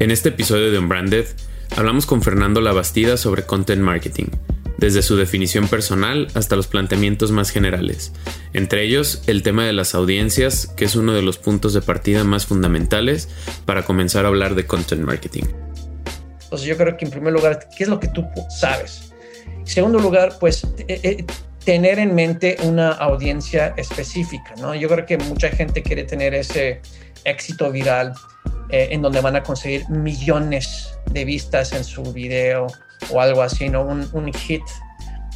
En este episodio de Unbranded, hablamos con Fernando Labastida sobre content marketing, desde su definición personal hasta los planteamientos más generales, entre ellos el tema de las audiencias, que es uno de los puntos de partida más fundamentales para comenzar a hablar de content marketing. Pues yo creo que en primer lugar, ¿qué es lo que tú sabes? En segundo lugar, pues eh, eh, tener en mente una audiencia específica, ¿no? Yo creo que mucha gente quiere tener ese éxito viral eh, en donde van a conseguir millones de vistas en su video o algo así, ¿no? Un, hit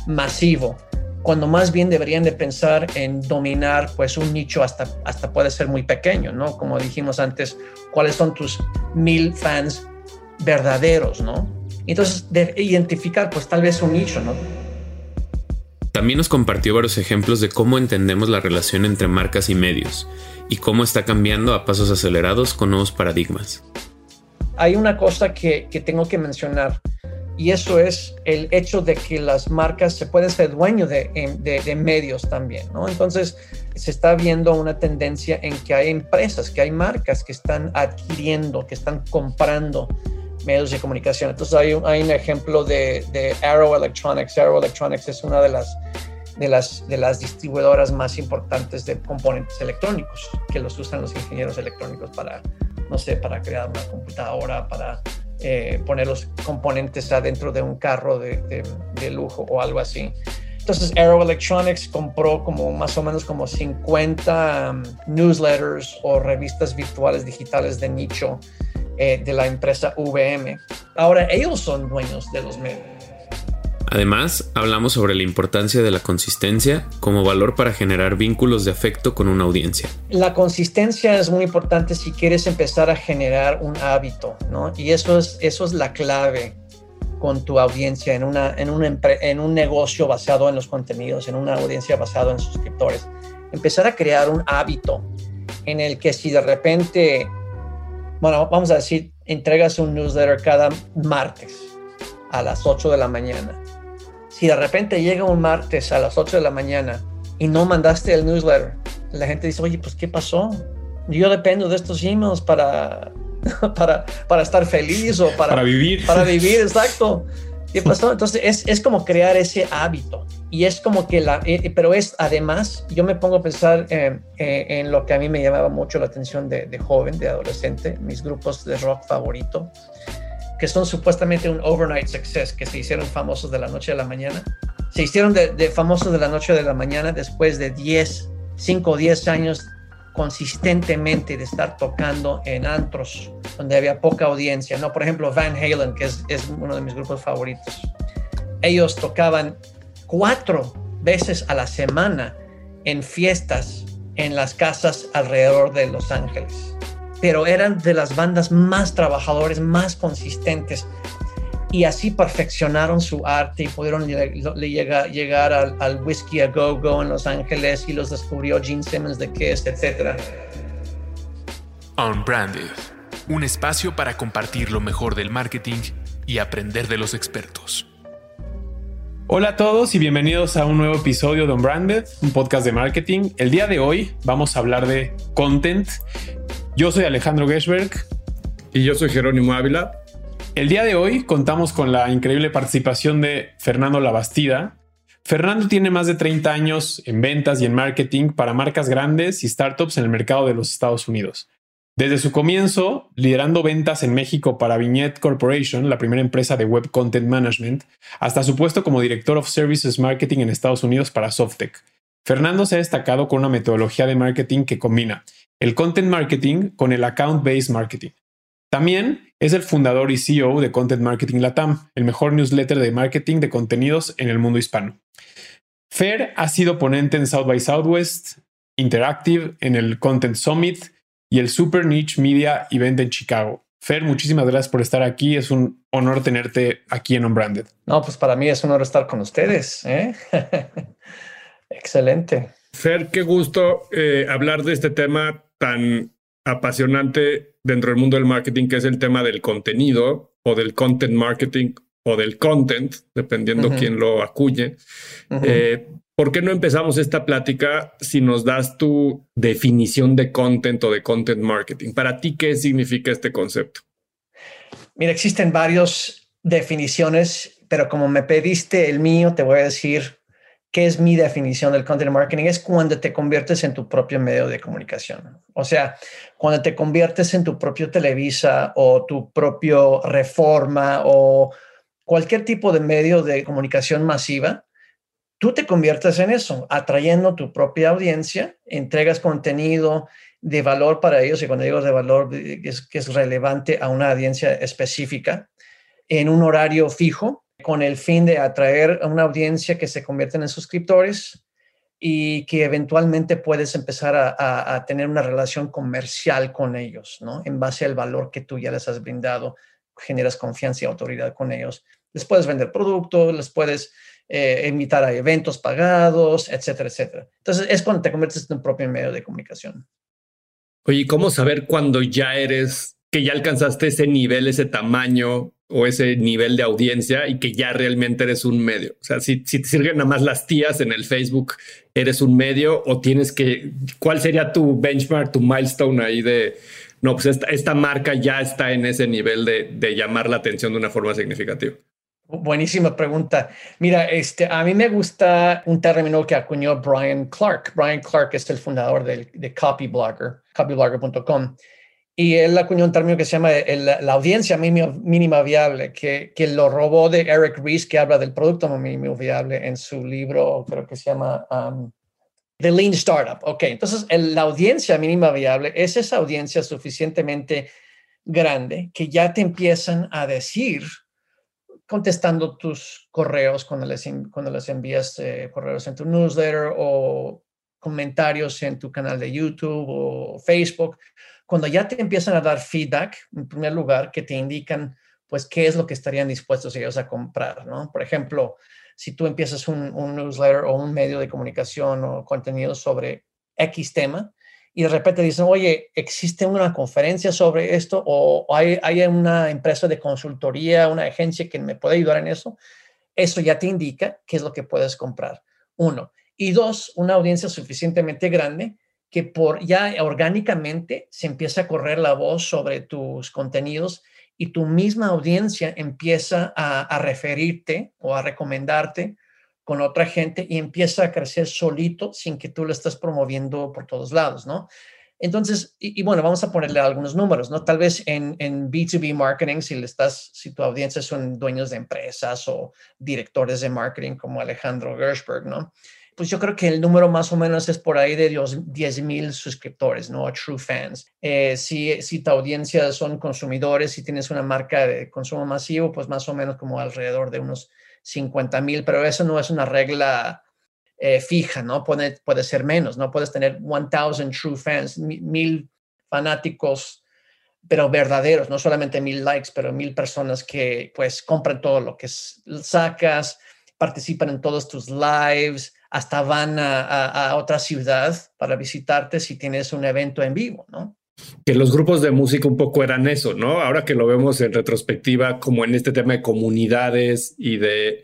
masivo, cuando más bien deberían de pensar en dominar pues un nicho hasta, hasta puede ser muy pequeño, ¿no? Como dijimos antes, cuáles son tus mil fans verdaderos, ¿no? Entonces, de identificar pues tal vez un nicho, ¿no? También nos compartió varios ejemplos de cómo entendemos la relación entre marcas y medios y cómo está cambiando a pasos acelerados con nuevos paradigmas. Hay una cosa que, tengo que mencionar y eso es el hecho de que las marcas se pueden ser dueños de, de, medios también, ¿no? Entonces se está viendo una tendencia en que hay empresas, que hay marcas que están adquiriendo, que están comprando medios de comunicación. Entonces hay un, hay un ejemplo de, de, Arrow Electronics. Arrow Electronics es una de las, de, las, de las distribuidoras más importantes de componentes electrónicos que los usan los ingenieros electrónicos para, no sé, para crear una computadora, para eh, poner los componentes adentro de un carro de, de, lujo o algo así. Entonces Arrow Electronics compró como más o menos como 50 um, newsletters o revistas virtuales digitales de nicho eh, de la empresa VM. Ahora ellos son dueños de los medios. Además, hablamos sobre la importancia de la consistencia como valor para generar vínculos de afecto con una audiencia. La consistencia es muy importante si quieres empezar a generar un hábito, ¿no? Y eso es, eso es la clave con tu audiencia en, una, en, un en un negocio basado en los contenidos, en una audiencia basada en suscriptores. Empezar a crear un hábito en el que si de repente bueno, vamos a decir, entregas un newsletter cada martes a las 8 de la mañana. Si de repente llega un martes a las 8 de la mañana y no mandaste el newsletter, la gente dice, oye, pues ¿qué pasó? Yo dependo de estos emails para, para, para estar feliz o para, para vivir. Para vivir, exacto. ¿Qué pasó? Entonces es, es, como crear ese hábito y es como que la, eh, pero es además, yo me pongo a pensar eh, eh, en lo que a mí me llamaba mucho la atención de, de, joven, de adolescente, mis grupos de rock favorito, que son supuestamente un overnight success, que se hicieron famosos de la noche a la mañana. Se hicieron de, famosos de la noche a la mañana después de 10, 5 o 10 años consistentemente de estar tocando en antros donde había poca audiencia, ¿no? Por ejemplo, Van Halen, que es uno de mis grupos favoritos. Ellos tocaban cuatro veces a la semana en fiestas en las casas alrededor de Los Ángeles. Pero eran de las bandas más trabajadores, más consistentes y así perfeccionaron su arte y pudieron llegar, llegar al, al, Whiskey a Go Go en Los Ángeles y los descubrió Gene Simmons de Kiss, etc. Unbranded, un espacio para compartir lo mejor del marketing y aprender de los expertos. Hola a todos y bienvenidos a un nuevo episodio de Unbranded, un podcast de marketing. El día de hoy vamos a hablar de content. Yo soy Alejandro Geschberg. Y yo soy Jerónimo Ávila. El día de hoy contamos con la increíble participación de Fernando Labastida. Fernando tiene más de 30 años en ventas y en marketing para marcas grandes y startups en el mercado de los Estados Unidos. Desde su comienzo, liderando ventas en México para Vignette Corporation, la primera empresa de web content management, hasta su puesto como director of services marketing en Estados Unidos para Softec. Fernando se ha destacado con una metodología de marketing que combina el content marketing con el account-based marketing. También es el fundador y CEO de Content Marketing Latam, el mejor newsletter de marketing de contenidos en el mundo hispano. Fer ha sido ponente en South by Southwest, Interactive, en el Content Summit y el Super Niche Media Event en Chicago. Fer, muchísimas gracias por estar aquí. Es un honor tenerte aquí en Unbranded. No, pues para mí es un honor estar con ustedes. ¿eh? Excelente. Fer, qué gusto eh, hablar de este tema tan apasionante dentro del mundo del marketing, que es el tema del contenido o del content marketing o del content, dependiendo quién lo acuye. Eh, ¿Por qué no empezamos esta plática si nos das tu definición de content o de content marketing? Para ti, ¿qué significa este concepto? Mira, existen varias definiciones, pero como me pediste el mío, te voy a decir qué es mi definición del content marketing. Es cuando te conviertes en tu propio medio de comunicación. O sea, cuando te conviertes en tu propio Televisa o tu propio Reforma o cualquier tipo de medio de comunicación masiva, tú te conviertes en eso, atrayendo tu propia audiencia, entregas contenido de valor para ellos, y cuando digo de valor, es que es relevante a una audiencia específica, en un horario fijo, con el fin de atraer a una audiencia que se convierten en suscriptores y que eventualmente puedes empezar a, tener una relación comercial con ellos, ¿no? En base al valor que tú ya les has brindado, generas confianza y autoridad con ellos. Les puedes vender productos, les puedes eh, invitar a eventos pagados, etcétera, etcétera. Entonces es cuando te conviertes en tu propio medio de comunicación. Oye, ¿cómo saber cuando ya eres, que ya alcanzaste ese nivel, ese tamaño o ese nivel de audiencia y que ya realmente eres un medio? O sea, si, si te sirven nada más las tías en el Facebook, ¿eres un medio o tienes que, cuál sería tu benchmark, tu milestone ahí de, no, pues esta, esta marca ya está en ese nivel de, de llamar la atención de una forma significativa? Buenísima pregunta. Mira, este, a mí me gusta un término que acuñó Brian Clark. Brian Clark es el fundador de, de Copyblogger, copyblogger.com. Y él acuñó un término que se llama la audiencia mínima, viable, que, que, lo robó de Eric Ries, que habla del producto mínimo viable en su libro, creo que se llama um, The Lean Startup. Ok, entonces la audiencia mínima viable es esa audiencia suficientemente grande que ya te empiezan a decir contestando tus correos cuando les, cuando les envías eh, correos en tu newsletter o comentarios en tu canal de YouTube o Facebook, cuando ya te empiezan a dar feedback, en primer lugar, que te indican, pues, qué es lo que estarían dispuestos ellos a comprar, ¿no? Por ejemplo, si tú empiezas un, newsletter o un medio de comunicación o contenido sobre X tema, y de repente dicen, oye, ¿existe una conferencia sobre esto? ¿O hay, hay una empresa de consultoría, una agencia que me puede ayudar en eso? Eso ya te indica qué es lo que puedes comprar. Uno. Y dos, una audiencia suficientemente grande que por ya orgánicamente se empieza a correr la voz sobre tus contenidos y tu misma audiencia empieza a, referirte o a recomendarte con otra gente y empieza a crecer solito sin que tú lo estés promoviendo por todos lados, ¿no? Entonces, y, bueno, vamos a ponerle algunos números, ¿no? Tal vez en, en, B2B marketing, si le estás, si tu audiencia son dueños de empresas o directores de marketing como Alejandro Gershberg, ¿no? Pues yo creo que el número más o menos es por ahí de 10 mil suscriptores, ¿no? True fans. Eh, si, si tu audiencia son consumidores, si tienes una marca de consumo masivo, pues más o menos como alrededor de unos 50 mil, pero eso no es una regla eh, fija, ¿no? Puede, puede ser menos, ¿no? Puedes tener 1000 true fans, mil fanáticos, pero verdaderos, no solamente mil likes, pero mil personas que pues compran todo lo que sacas, participan en todos tus lives, hasta van a, a otra ciudad para visitarte si tienes un evento en vivo, ¿no? que los grupos de música un poco eran eso, ¿no? Ahora que lo vemos en retrospectiva, como en este tema de comunidades y de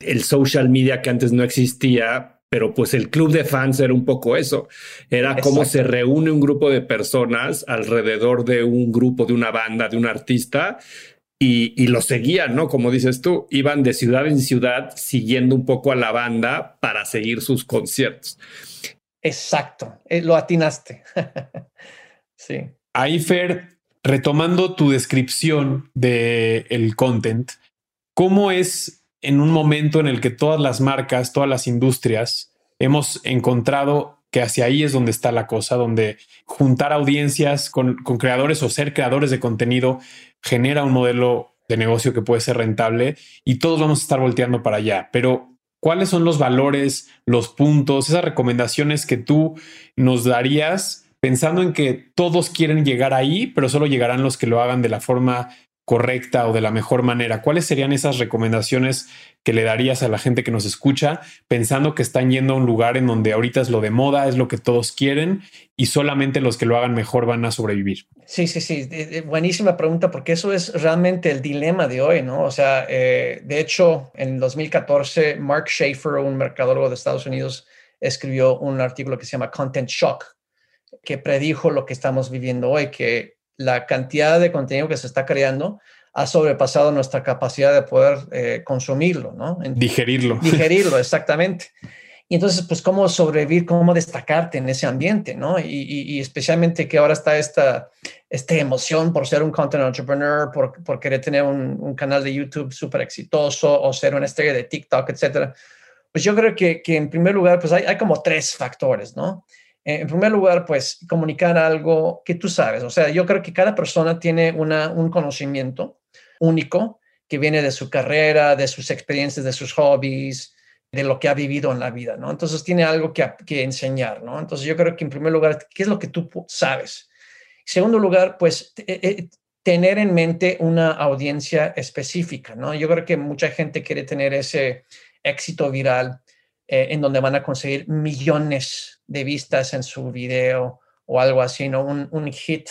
el social media que antes no existía, pero pues el club de fans era un poco eso. Era cómo se reúne un grupo de personas alrededor de un grupo, de una banda, de un artista. Y, y lo seguían, ¿no? Como dices tú, iban de ciudad en ciudad siguiendo un poco a la banda para seguir sus conciertos. Exacto, eh, lo atinaste. Sí. Ahí, Fer, retomando tu descripción del el content, ¿cómo es en un momento en el que todas las marcas, todas las industrias hemos encontrado que hacia ahí es donde está la cosa, donde juntar audiencias con, con creadores o ser creadores de contenido genera un modelo de negocio que puede ser rentable y todos vamos a estar volteando para allá. Pero ¿cuáles son los valores, los puntos, esas recomendaciones que tú nos darías pensando en que todos quieren llegar ahí, pero solo llegarán los que lo hagan de la forma correcta o de la mejor manera. ¿Cuáles serían esas recomendaciones que le darías a la gente que nos escucha pensando que están yendo a un lugar en donde ahorita es lo de moda, es lo que todos quieren y solamente los que lo hagan mejor van a sobrevivir? Sí, sí, sí, buenísima pregunta porque eso es realmente el dilema de hoy, ¿no? O sea, eh, de hecho, en 2014, Mark Schaefer, un mercadólogo de Estados Unidos, escribió un artículo que se llama Content Shock, que predijo lo que estamos viviendo hoy, que la cantidad de contenido que se está creando ha sobrepasado nuestra capacidad de poder eh, consumirlo, ¿no? digerirlo. Digerirlo, exactamente. Y entonces, pues, cómo sobrevivir, cómo destacarte en ese ambiente, ¿no? Y, especialmente que ahora está esta, esta emoción por ser un content entrepreneur, por, por querer tener un, un canal de YouTube súper exitoso o ser una estrella de TikTok, etcétera. Pues yo creo que, que en primer lugar, pues hay, hay como tres factores, ¿no? En primer lugar, pues comunicar algo que tú sabes. O sea, yo creo que cada persona tiene una, un conocimiento único que viene de su carrera, de sus experiencias, de sus hobbies, de lo que ha vivido en la vida, ¿no? Entonces tiene algo que, que enseñar, ¿no? Entonces yo creo que en primer lugar, ¿qué es lo que tú sabes? En segundo lugar, pues eh, eh, tener en mente una audiencia específica, ¿no? Yo creo que mucha gente quiere tener ese éxito viral eh, en donde van a conseguir millones de vistas en su video o algo así, ¿no? Un, un hit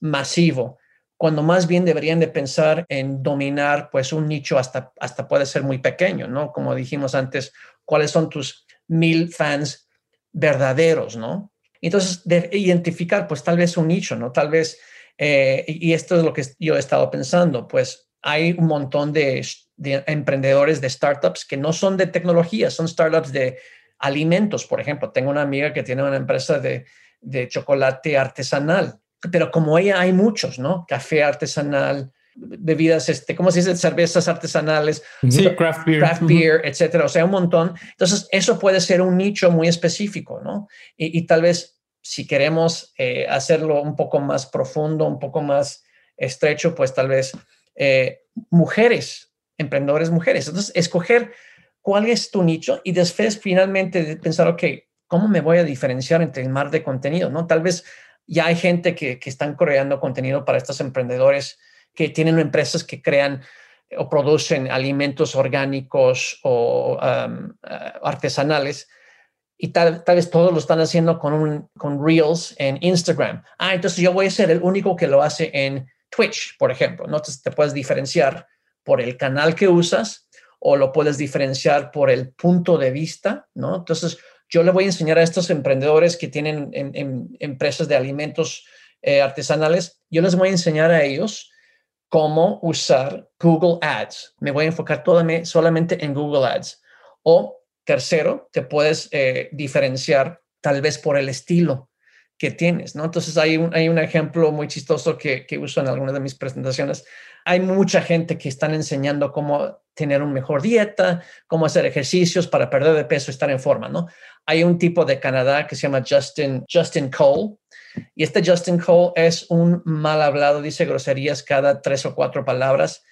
masivo cuando más bien deberían de pensar en dominar pues un nicho hasta, hasta puede ser muy pequeño, ¿no? Como dijimos antes, cuáles son tus mil fans verdaderos, ¿no? Entonces, de identificar pues tal vez un nicho, ¿no? Tal vez, eh, y esto es lo que yo he estado pensando, pues hay un montón de, de emprendedores de startups que no son de tecnología, son startups de alimentos, por ejemplo. Tengo una amiga que tiene una empresa de, de chocolate artesanal pero como ella hay muchos, ¿no? Café artesanal, bebidas, este, ¿cómo se dice? Cervezas artesanales, sí, craft beer, craft beer etcétera. O sea, un montón. Entonces, eso puede ser un nicho muy específico, ¿no? Y, tal vez si queremos eh, hacerlo un poco más profundo, un poco más estrecho, pues tal vez eh, mujeres, emprendedores mujeres. Entonces, escoger cuál es tu nicho y después finalmente pensar, ok, ¿cómo me voy a diferenciar entre el mar de contenido? ¿no? Tal vez ya hay gente que, que están creando contenido para estos emprendedores que tienen empresas que crean o producen alimentos orgánicos o uh, artesanales y tal, tal, vez todos lo están haciendo con, un, con Reels en Instagram. Ah, entonces yo voy a ser el único que lo hace en Twitch, por ejemplo. ¿no? Entonces te puedes diferenciar por el canal que usas o lo puedes diferenciar por el punto de vista, ¿no? Entonces, yo le voy a enseñar a estos emprendedores que tienen empresas de alimentos eh, artesanales, yo les voy a enseñar a ellos cómo usar Google Ads. Me voy a enfocar solamente en Google Ads. O tercero, te puedes eh, diferenciar tal vez por el estilo que tienes, ¿no? Entonces hay un, hay un ejemplo muy chistoso que, que uso en algunas de mis presentaciones. Hay mucha gente que están enseñando cómo tener una mejor dieta, cómo hacer ejercicios para perder de peso, estar en forma, ¿no? Hay un tipo de Canadá que se llama Justin, Justin Cole, y este Justin Cole es un mal hablado, dice groserías cada tres o cuatro palabras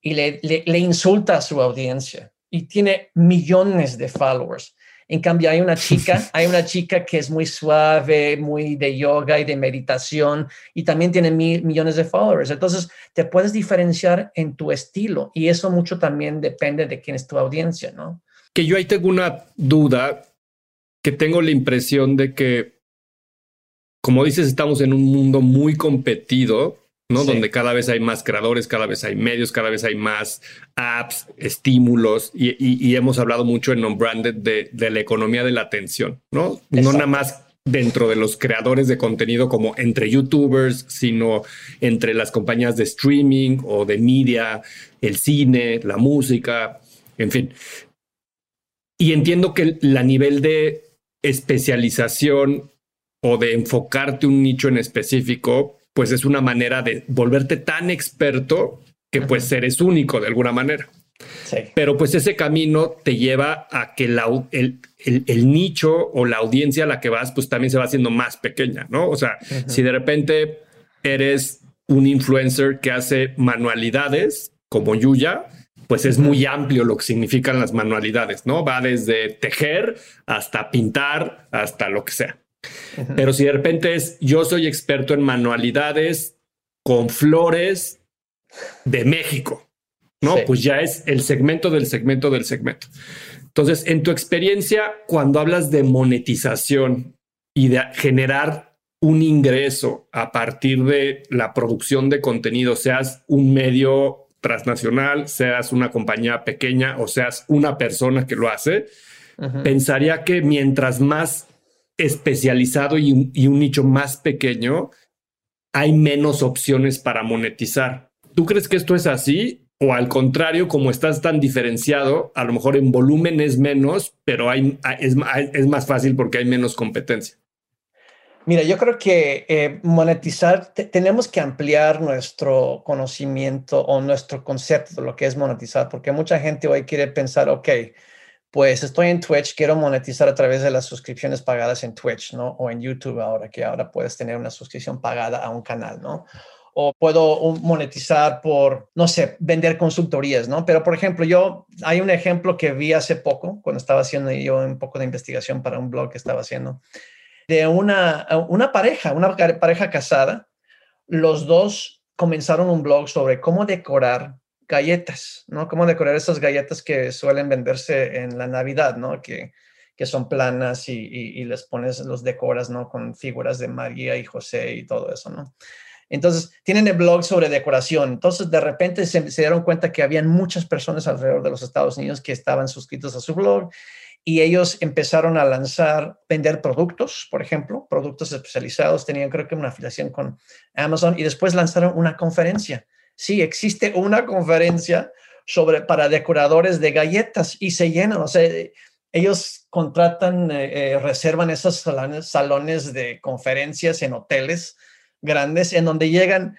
y le, le, insulta a su audiencia y tiene millones de followers. En cambio, hay una chica, hay una chica que es muy suave, muy de yoga y de meditación y también tiene mil, millones de followers. Entonces, te puedes diferenciar en tu estilo y eso mucho también depende de quién es tu audiencia, ¿no? Que yo ahí tengo una duda que tengo la impresión de que, como dices, estamos en un mundo muy competido, ¿no? Donde cada vez hay más creadores, cada vez hay medios, cada vez hay más apps, estímulos, y, hemos hablado mucho en non-branded de, de, la economía de la atención, ¿no? No nada más dentro de los creadores de contenido como entre youtubers, sino entre las compañías de streaming o de media, el cine, la música, en fin. Y entiendo que la nivel de especialización o de enfocarte un nicho en específico, pues es una manera de volverte tan experto que pues eres único de alguna manera. Pero pues ese camino te lleva a que la, el, el, nicho o la audiencia a la que vas pues también se va haciendo más pequeña, ¿no? O sea, si de repente eres un influencer que hace manualidades como Yuya, pues es muy amplio lo que significan las manualidades, ¿no? Va desde tejer hasta pintar, hasta lo que sea. Pero si de repente es, yo soy experto en manualidades con flores de México, ¿no? Pues ya es el segmento del segmento del segmento. Entonces, en tu experiencia, cuando hablas de monetización y de generar un ingreso a partir de la producción de contenido, seas un medio transnacional, seas una compañía pequeña o seas una persona que lo hace, pensaría que mientras más especializado y un, nicho más pequeño, hay menos opciones para monetizar. ¿Tú crees que esto es así? O al contrario, como estás tan diferenciado, a lo mejor en volumen es menos, pero hay, es, es más fácil porque hay menos competencia. Mira, yo creo que eh, monetizar, tenemos que ampliar nuestro conocimiento o nuestro concepto de lo que es monetizar, porque mucha gente hoy quiere pensar, ok, pues estoy en Twitch, quiero monetizar a través de las suscripciones pagadas en Twitch, ¿no? O en YouTube ahora, que ahora puedes tener una suscripción pagada a un canal, ¿no? O puedo monetizar por, no sé, vender consultorías, ¿no? Pero, por ejemplo, yo, hay un ejemplo que vi hace poco, cuando estaba haciendo yo un poco de investigación para un blog que estaba haciendo de una, una pareja, una pareja casada. Los dos comenzaron un blog sobre cómo decorar galletas, ¿no? Cómo decorar esas galletas que suelen venderse en la Navidad, ¿no? Que, que son planas y, y, les pones, los decoras, ¿no? Con figuras de María y José y todo eso, ¿no? Entonces, tienen el blog sobre decoración. Entonces, de repente se, se, dieron cuenta que habían muchas personas alrededor de los Estados Unidos que estaban suscritos a su blog y ellos empezaron a lanzar, vender productos, por ejemplo, productos especializados, tenían creo que una afiliación con Amazon y después lanzaron una conferencia. Sí, existe una conferencia sobre para decoradores de galletas y se llenan, o sea, ellos contratan, eh, eh, reservan esos salones, salones de conferencias en hoteles grandes en donde llegan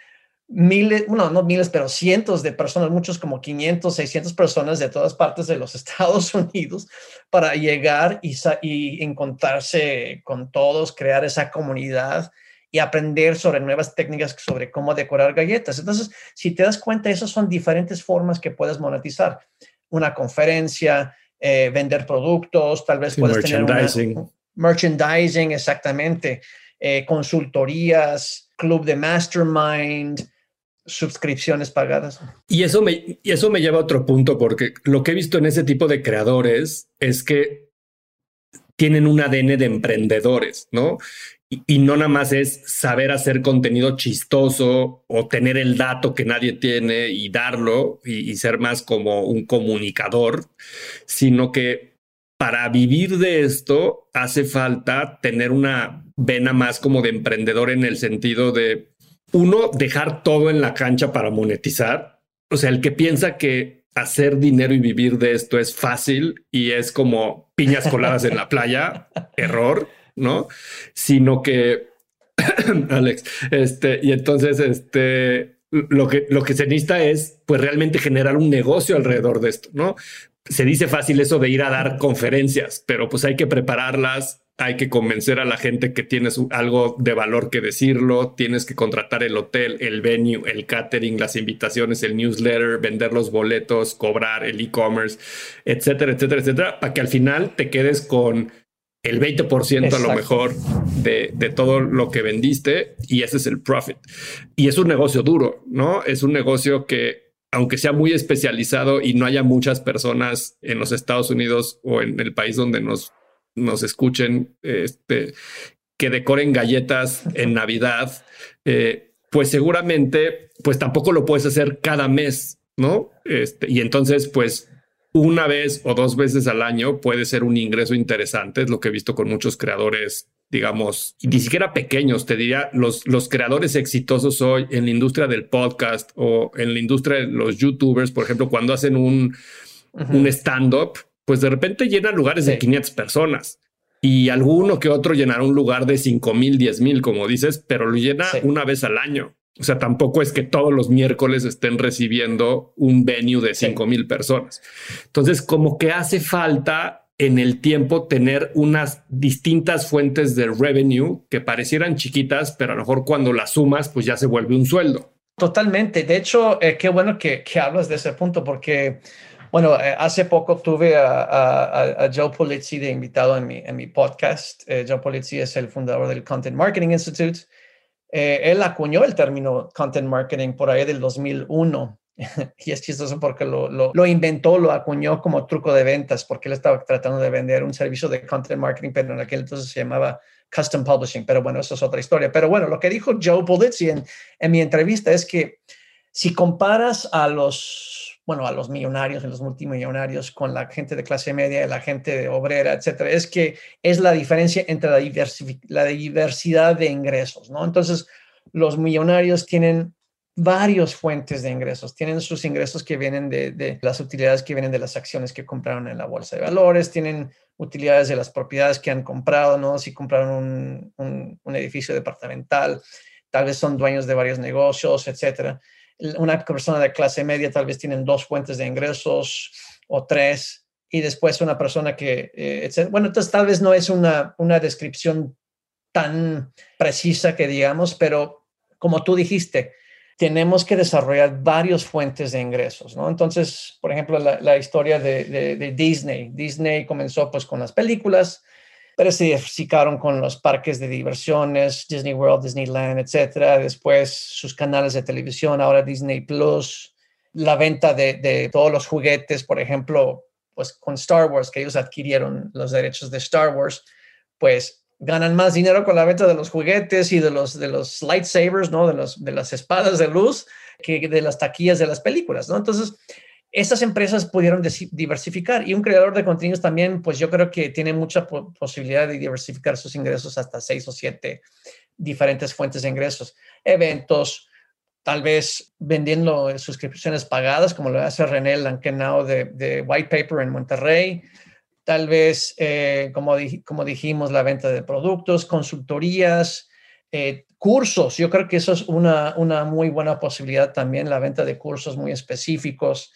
miles, bueno, no miles, pero cientos de personas, muchos como 500, 600 personas de todas partes de los Estados Unidos para llegar y, y encontrarse con todos, crear esa comunidad y aprender sobre nuevas técnicas sobre cómo decorar galletas. Entonces, si te das cuenta, esas son diferentes formas que puedes monetizar. Una conferencia, eh, vender productos, tal vez puedes merchandising. tener merchandising, exactamente, eh, consultorías, club de mastermind, suscripciones pagadas. Y eso me, y eso me lleva a otro punto, porque lo que he visto en ese tipo de creadores es que tienen un ADN de emprendedores, ¿no? Y, no nada más es saber hacer contenido chistoso o tener el dato que nadie tiene y darlo y ser más como un comunicador, sino que para vivir de esto hace falta tener una vena más como de emprendedor en el sentido de uno, dejar todo en la cancha para monetizar. O sea, el que piensa que hacer dinero y vivir de esto es fácil y es como piñas coladas en la playa, error, ¿no? Sino que, Alex, este, y entonces, este, lo que, lo que se necesita es, pues, realmente generar un negocio alrededor de esto, ¿no? Se dice fácil eso de ir a dar conferencias, pero pues hay que prepararlas, hay que convencer a la gente que tienes algo de valor que decirlo, tienes que contratar el hotel, el venue, el catering, las invitaciones, el newsletter, vender los boletos, cobrar el e-commerce, etcétera, etcétera, etcétera, para que al final te quedes con el 20% a lo mejor de, de, todo lo que vendiste y ese es el profit. Y es un negocio duro, ¿no? Es un negocio que aunque sea muy especializado y no haya muchas personas en los Estados Unidos o en el país donde nos nos escuchen, este, que decoren galletas en Navidad, eh, pues seguramente, pues tampoco lo puedes hacer cada mes, ¿no? Este, y entonces, pues una vez o dos veces al año puede ser un ingreso interesante, es lo que he visto con muchos creadores, digamos, ni siquiera pequeños, te diría, los, los creadores exitosos hoy en la industria del podcast o en la industria de los youtubers, por ejemplo, cuando hacen un, un stand-up, pues de repente llenan lugares de 500 personas y alguno que otro llenará un lugar de 5 mil, 10 mil, como dices, pero lo llena una vez al año. O sea, tampoco es que todos los miércoles estén recibiendo un venue de 5 mil personas. Entonces, como que hace falta en el tiempo tener unas distintas fuentes de revenue que parecieran chiquitas, pero a lo mejor cuando las sumas, pues ya se vuelve un sueldo. Totalmente. De hecho, eh, qué bueno que, que hablas de ese punto porque bueno, eh, hace poco tuve a, Joe Polizzi de invitado en mi, en mi podcast. Eh, Joe Polizzi es el fundador del Content Marketing Institute. Eh, él acuñó el término Content Marketing por ahí del 2001. y es chistoso porque lo, inventó, lo acuñó como truco de ventas, porque él estaba tratando de vender un servicio de content marketing, pero en aquel entonces se llamaba custom publishing. Pero bueno, eso es otra historia. Pero bueno, lo que dijo Joe Polizzi en, en mi entrevista es que si comparas a los bueno, a los millonarios, a los multimillonarios, con la gente de clase media, la gente obrera, etcétera, es que es la diferencia entre la, diversidad de ingresos, ¿no? Entonces, los millonarios tienen varios fuentes de ingresos. Tienen sus ingresos que vienen de, las utilidades que vienen de las acciones que compraron en la bolsa de valores, tienen utilidades de las propiedades que han comprado, ¿no? Si compraron un, un edificio departamental, tal vez son dueños de varios negocios, etcétera. Una persona de clase media tal vez tienen dos fuentes de ingresos o tres, y después una persona que, eh, bueno, entonces tal vez no es una, una descripción tan precisa que digamos, pero como tú dijiste, tenemos que desarrollar varias fuentes de ingresos, ¿no? Entonces, por ejemplo, la, historia de, de, Disney. Disney comenzó pues con las películas, pero se diversificaron con los parques de diversiones, Disney World, Disneyland, etcétera. Después sus canales de televisión, ahora Disney Plus, la venta de, de todos los juguetes, por ejemplo, pues con Star Wars, que ellos adquirieron los derechos de Star Wars, pues ganan más dinero con la venta de los juguetes y de los, de los lightsabers, ¿no? De, los, de las espadas de luz que de las taquillas de las películas, ¿no? Entonces, estas empresas pudieron diversificar y un creador de contenidos también, pues yo creo que tiene mucha posibilidad de diversificar sus ingresos hasta seis o siete diferentes fuentes de ingresos, eventos, tal vez vendiendo suscripciones pagadas, como lo hace René Lankenau de, de White Paper en Monterrey, tal vez, eh, como, como dijimos, la venta de productos, consultorías, eh, cursos. Yo creo que eso es una, una muy buena posibilidad también, la venta de cursos muy específicos.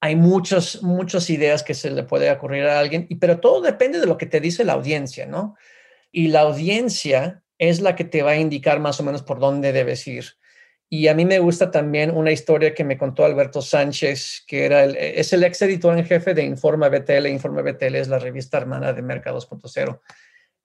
Hay muchas, muchas ideas que se le puede ocurrir a alguien, pero todo depende de lo que te dice la audiencia, ¿no? Y la audiencia es la que te va a indicar más o menos por dónde debes ir. Y a mí me gusta también una historia que me contó Alberto Sánchez, que era el, es el ex editor en jefe de Informa BTL. Informa BTL es la revista hermana de Merca 2.0.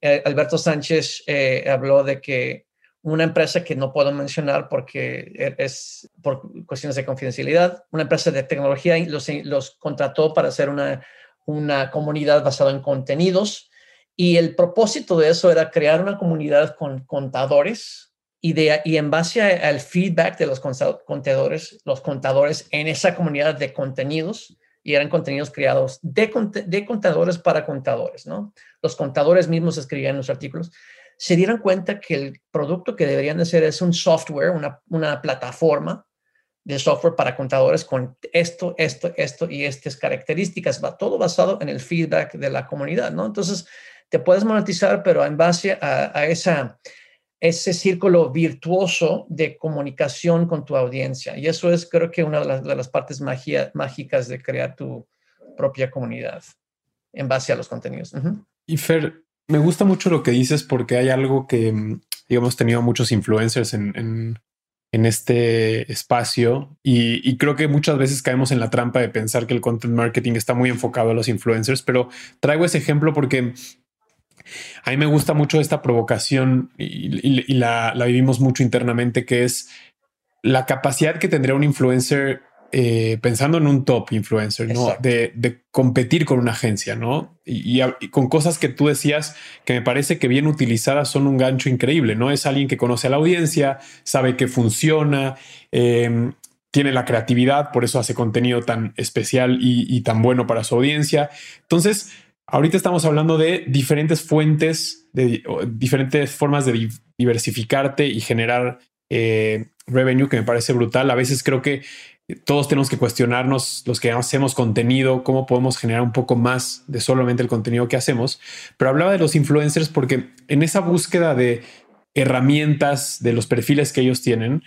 Eh, Alberto Sánchez eh, habló de que una empresa que no puedo mencionar porque e, es por cuestiones de confidencialidad, una empresa de tecnología los, los contrató para hacer una, una comunidad basada en contenidos y el propósito de eso era crear una comunidad con contadores y, de, y en base al feedback de los contadores, los contadores en esa comunidad de contenidos, y eran contenidos creados de, de contadores para contadores, ¿no? Los contadores mismos escribían los artículos, se dieron cuenta que el producto que deberían de ser es un software, una, una plataforma de software para contadores con esto, esto, esto y estas características, va todo basado en el feedback de la comunidad, ¿no? Entonces, te puedes monetizar, pero en base a, a esa ese círculo virtuoso de comunicación con tu audiencia. Y eso es, creo que, una de las, partes mágicas de crear tu propia comunidad en base a los contenidos. Y Fer, me gusta mucho lo que dices porque hay algo que, mm, hemos tenido muchos influencers en, este espacio y, y, creo que muchas veces caemos en la trampa de pensar que el content marketing está muy enfocado a los influencers, pero traigo ese ejemplo porque a mí me gusta mucho esta provocación y, la, vivimos mucho internamente, que es la capacidad que tendría un influencer eh, pensando en un top influencer, ¿no? De, competir con una agencia, ¿no? Y, con cosas que tú decías que me parece que bien utilizadas son un gancho increíble, ¿no? Es alguien que conoce a la audiencia, sabe que funciona, em, tiene la creatividad, por eso hace contenido tan especial y tan bueno para su audiencia. Entonces, Ahorita estamos hablando de diferentes fuentes, de diferentes formas de diversificarte y generar eh, revenue, que me parece brutal. A veces creo que todos tenemos que cuestionarnos, los que hacemos contenido, cómo podemos generar un poco más de solamente el contenido que hacemos. Pero hablaba de los influencers porque en esa búsqueda de herramientas, de los perfiles que ellos tienen,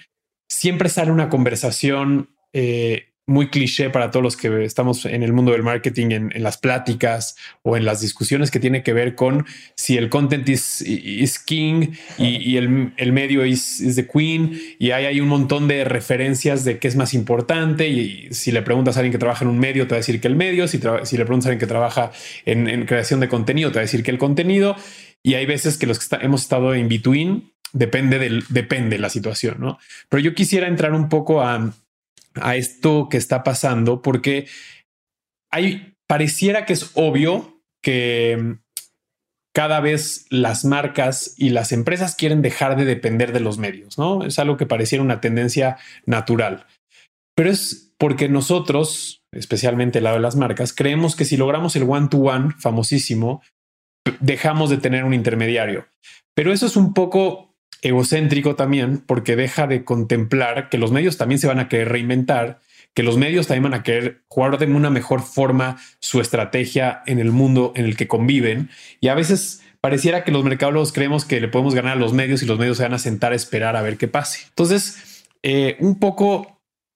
siempre sale una conversación eh, muy cliché para todos los que estamos en el mundo del marketing, en, las pláticas o en las discusiones que tiene que ver con si el content is, king y, el, medio is, the queen. Y hay, hay un montón de referencias de qué es más importante. Y, si le preguntas a alguien que trabaja en un medio te va a decir que el medio, si, si le preguntas a alguien que trabaja en, creación de contenido te va a decir que el contenido. Y hay veces que los que hemos estado en between depende del depende la situación, ¿no? Pero yo quisiera entrar un poco a a esto que está pasando, porque hay, pareciera que es obvio que mm, cada vez las marcas y las empresas quieren dejar de depender de los medios, ¿no? Es algo que pareciera una tendencia natural. Pero es porque nosotros, especialmente el lado de las marcas, creemos que si logramos el one-to-one famosísimo, dejamos de tener un intermediario. Pero eso es un poco egocéntrico también porque deja de contemplar que los medios también se van a querer reinventar, que los medios también van a querer jugar de una mejor forma su estrategia en el mundo en el que conviven. Y a veces pareciera que los mercadólogos creemos que le podemos ganar a los medios y los medios se van a sentar a esperar a ver qué pase. Entonces, eh, un poco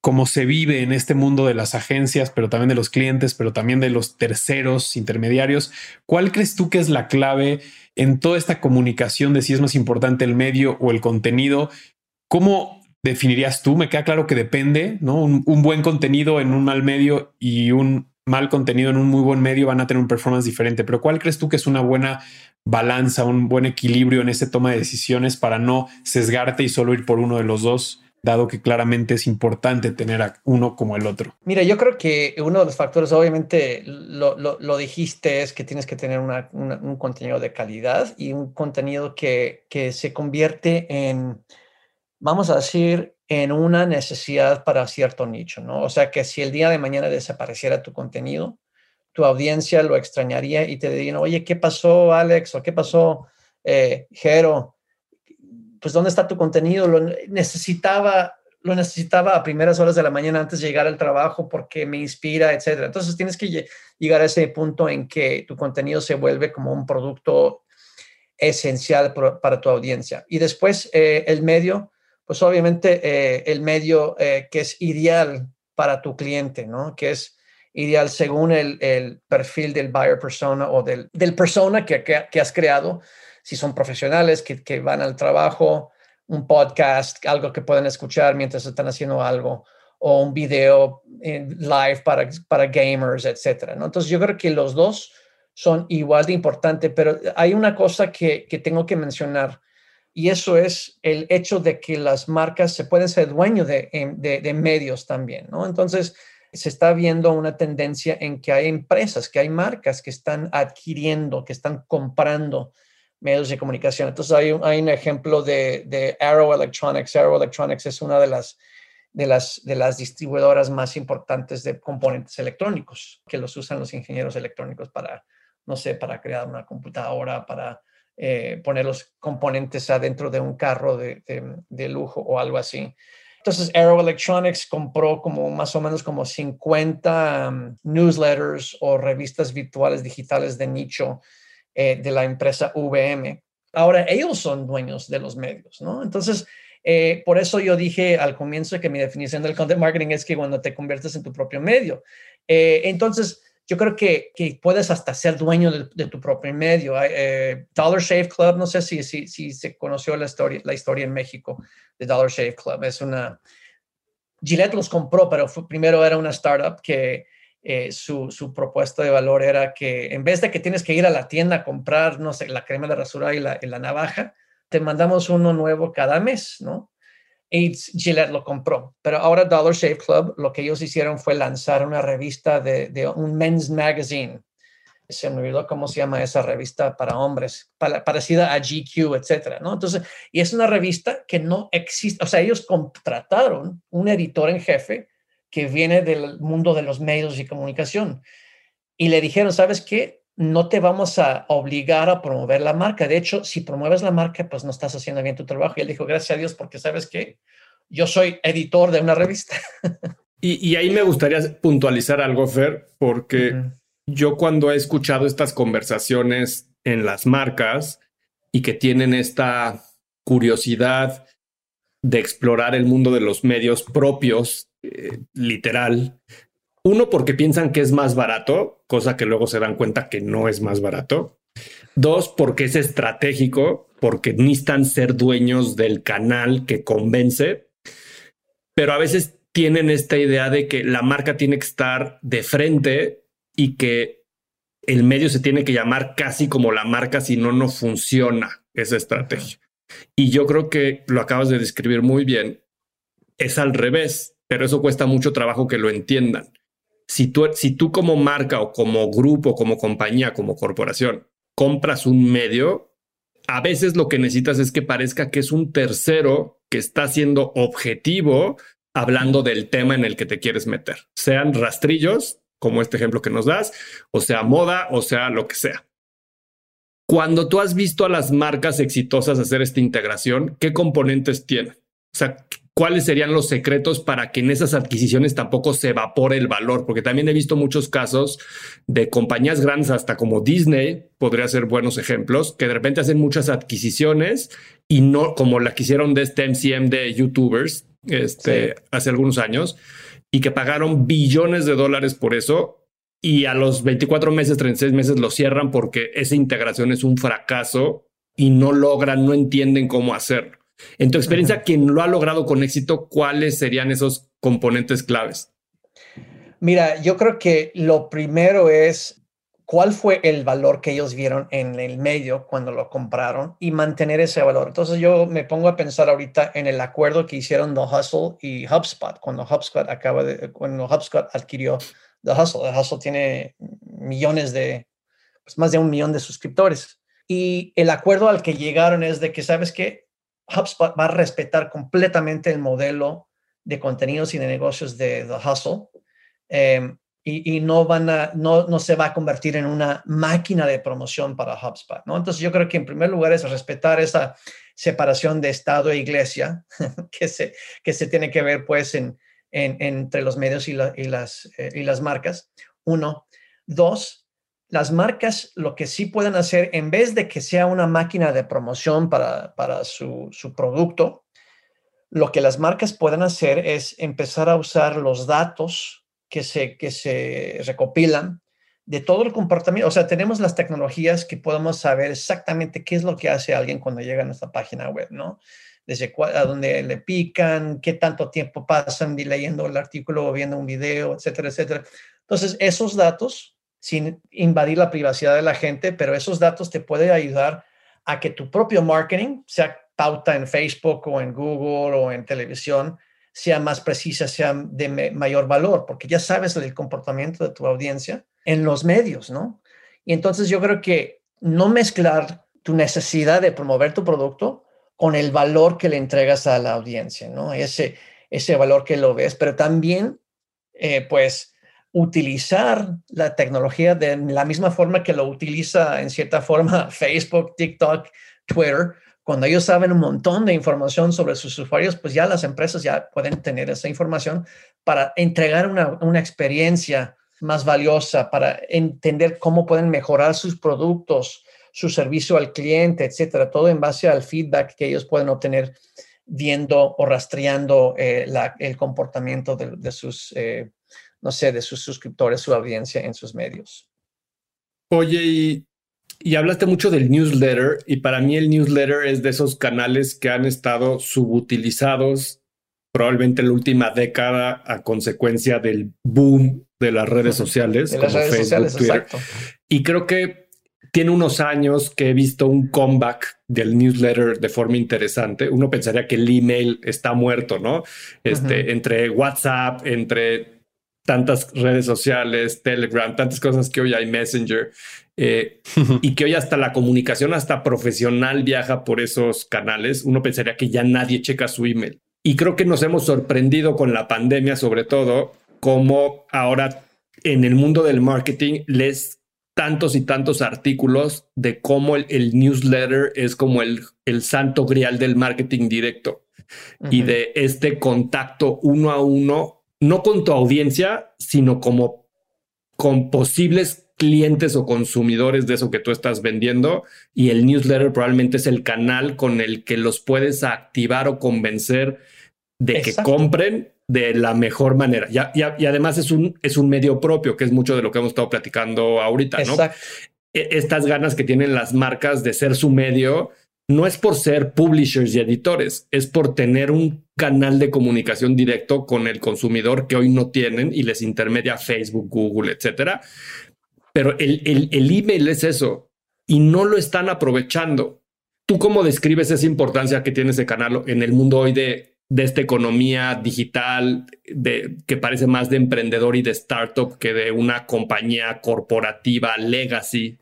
como se vive en este mundo de las agencias, pero también de los clientes, pero también de los terceros intermediarios, ¿cuál crees tú que es la clave en toda esta comunicación de si es más importante el medio o el contenido? ¿Cómo definirías tú? Me queda claro que depende, ¿no? Un, un buen contenido en un mal medio y un mal contenido en un muy buen medio van a tener un performance diferente, pero ¿cuál crees tú que es una buena balanza, un buen equilibrio en ese toma de decisiones para no sesgarte y solo ir por uno de los dos, dado que claramente es importante tener a uno como el otro? Mira, yo creo que uno de los factores, obviamente, lo, lo, dijiste, es que tienes que tener un contenido de calidad y un contenido que, que se convierte en, vamos a decir, en una necesidad para cierto nicho, ¿no? O sea, que si el día de mañana desapareciera tu contenido, tu audiencia lo extrañaría y te dirían, oye, ¿qué pasó, Alex? ¿O qué pasó, eh, Jero? Pues, ¿dónde está tu contenido? Lo necesitaba, lo necesitaba a primeras horas de la mañana antes de llegar al trabajo porque me inspira, etcétera. Entonces, tienes que llegar a ese punto en que tu contenido se vuelve como un producto esencial para tu audiencia. Y después, eh, el medio, pues obviamente eh, el medio que es ideal para tu cliente, ¿no? Que es ideal según el, perfil del buyer persona o del, del persona que, que, has creado, si son profesionales que, que, van al trabajo, un podcast, algo que pueden escuchar mientras están haciendo algo, o un video en live para, para gamers, etcétera. ¿no? Entonces, yo creo que los dos son igual de importantes, pero hay una cosa que, que tengo que mencionar y eso es el hecho de que las marcas se pueden ser dueños de, de, de medios también, ¿no? Entonces, se está viendo una tendencia en que hay empresas, que hay marcas que están adquiriendo, que están comprando medios de comunicación. Entonces hay un, hay un ejemplo de, de, Arrow Electronics. Arrow Electronics es una de las, de, las, de las distribuidoras más importantes de componentes electrónicos, que los usan los ingenieros electrónicos para, no sé, para crear una computadora, para eh, poner los componentes adentro de un carro de, de lujo o algo así. Entonces, Arrow Electronics compró como más o menos como 50 um, newsletters o revistas virtuales digitales de nicho eh, de la empresa VM. Ahora ellos son dueños de los medios, ¿no? Entonces, eh, por eso yo dije al comienzo que mi definición del content marketing es que cuando te conviertes en tu propio medio. Eh, entonces, yo creo que, que, puedes hasta ser dueño de, tu propio medio. Dollar Shave Club, no sé si, si, si se conoció la historia, la historia en México de Dollar Shave Club. Es una... Gillette los compró, pero primero era una startup que eh, su, su, propuesta de valor era que en vez de que tienes que ir a la tienda a comprar, no sé, la crema de rasura y la, la navaja, te mandamos uno nuevo cada mes, ¿no? Y Gillette lo compró. Pero ahora Dollar Shave Club, lo que ellos hicieron fue lanzar una revista de, de un men's magazine se me olvidó cómo se llama esa revista para hombres, parecida a GQ, etcétera, ¿no? Entonces, y es una revista que no existe, o sea, ellos contrataron un editor en jefe que viene del mundo de los medios y comunicación y le dijeron, ¿sabes qué? No te vamos a obligar a promover la marca. De hecho, si promueves la marca, pues no estás haciendo bien tu trabajo. Y él dijo, gracias a Dios, porque sabes que yo soy editor de una revista. Y, ahí me gustaría puntualizar algo, Fer, porque yo cuando he escuchado estas conversaciones en las marcas y que tienen esta curiosidad de explorar el mundo de los medios propios, eh, literal, uno porque piensan que es más barato, cosa que luego se dan cuenta que no es más barato. Dos, porque es estratégico, porque necesitan ser dueños del canal que convence, pero a veces tienen esta idea de que la marca tiene que estar de frente y que el medio se tiene que llamar casi como la marca, si no, no funciona esa estrategia. Y yo creo que lo acabas de describir muy bien. Es al revés, pero eso cuesta mucho trabajo que lo entiendan. Si tú, si tú como marca o como grupo, como compañía, como corporación, compras un medio, a veces lo que necesitas es que parezca que es un tercero que está siendo objetivo hablando del tema en el que te quieres meter. Sean rastrillos como este ejemplo que nos das, o sea moda, o sea lo que sea. Cuando tú has visto a las marcas exitosas hacer esta integración, ¿qué componentes tienen? O sea, ¿cuáles serían los secretos para que en esas adquisiciones tampoco se evapore el valor? Porque también he visto muchos casos de compañías grandes, hasta como Disney, podría ser buenos ejemplos, que de repente hacen muchas adquisiciones y no como la que hicieron de este MCM de YouTubers este, hace algunos años y que pagaron billones de dólares por eso y a los 24 meses, 36 meses lo cierran porque esa integración es un fracaso y no logran, no entienden cómo hacerlo. En tu experiencia, quien lo ha logrado con éxito, ¿cuáles serían esos componentes claves? Mira, yo creo que lo primero es cuál fue el valor que ellos vieron en el medio cuando lo compraron y mantener ese valor. Entonces yo me pongo a pensar ahorita en el acuerdo que hicieron The Hustle y HubSpot cuando HubSpot acaba de cuando HubSpot adquirió The Hustle. The Hustle tiene millones de pues más de un millón de suscriptores y el acuerdo al que llegaron es de que sabes que HubSpot va a respetar completamente el modelo de contenidos y de negocios de The Hustle em, y, no, van a, no, no se va a convertir en una máquina de promoción para HubSpot. ¿no? Entonces yo creo que en primer lugar es respetar esa separación de Estado e Iglesia que se, que se tiene que ver pues en, entre los medios y, y las, eh, y las marcas. Uno. Dos, las marcas lo que sí pueden hacer, en vez de que sea una máquina de promoción para, para su, su, producto, lo que las marcas pueden hacer es empezar a usar los datos que se, que se recopilan de todo el comportamiento. O sea, tenemos las tecnologías que podemos saber exactamente qué es lo que hace alguien cuando llega a nuestra página web, ¿no? Desde a dónde le pican, qué tanto tiempo pasan leyendo el artículo o viendo un video, etcétera, etcétera. Entonces, esos datos sin invadir la privacidad de la gente, pero esos datos te pueden ayudar a que tu propio marketing, sea pauta en Facebook o en Google o en televisión, sea más precisa, sea de mayor valor, porque ya sabes el comportamiento de tu audiencia en los medios, ¿no? Y entonces yo creo que no mezclar tu necesidad de promover tu producto con el valor que le entregas a la audiencia, ¿no? Ese, ese valor que lo ves, pero también, eh, pues, utilizar la tecnología de la misma forma que lo utiliza en cierta forma Facebook, TikTok, Twitter. Cuando ellos saben un montón de información sobre sus usuarios, pues ya las empresas ya pueden tener esa información para entregar una, una experiencia más valiosa, para entender cómo pueden mejorar sus productos, su servicio al cliente, etcétera, todo en base al feedback que ellos pueden obtener viendo o rastreando eh, el comportamiento de, sus eh, no sé, de sus suscriptores, su audiencia en sus medios. Oye, y, hablaste mucho del newsletter y para mí el newsletter es de esos canales que han estado subutilizados probablemente en la última década a consecuencia del boom de las redes sociales, como Facebook, Twitter. Y creo que tiene unos años que he visto un comeback del newsletter de forma interesante. Uno pensaría que el email está muerto, ¿no? Este, entre WhatsApp, entre tantas redes sociales, Telegram, tantas cosas que hoy hay Messenger eh, y que hoy hasta la comunicación, hasta profesional viaja por esos canales, uno pensaría que ya nadie checa su email. Y creo que nos hemos sorprendido con la pandemia, sobre todo, como ahora en el mundo del marketing les tantos y tantos artículos de cómo el, newsletter es como el, el santo grial del marketing directo. Y de este contacto uno a uno no con tu audiencia, sino como con posibles clientes o consumidores de eso que tú estás vendiendo. Y el newsletter probablemente es el canal con el que los puedes activar o convencer de que compren de la mejor manera. Y, y, además es un, es un medio propio, que es mucho de lo que hemos estado platicando ahorita, ¿no? E, estas ganas que tienen las marcas de ser su medio no es por ser publishers y editores, es por tener un canal de comunicación directo con el consumidor que hoy no tienen y les intermedia Facebook, Google, etcétera. Pero el, el, email es eso y no lo están aprovechando. ¿Tú cómo describes esa importancia que tiene ese canal en el mundo hoy de, de esta economía digital de, que parece más de emprendedor y de startup que de una compañía corporativa legacy?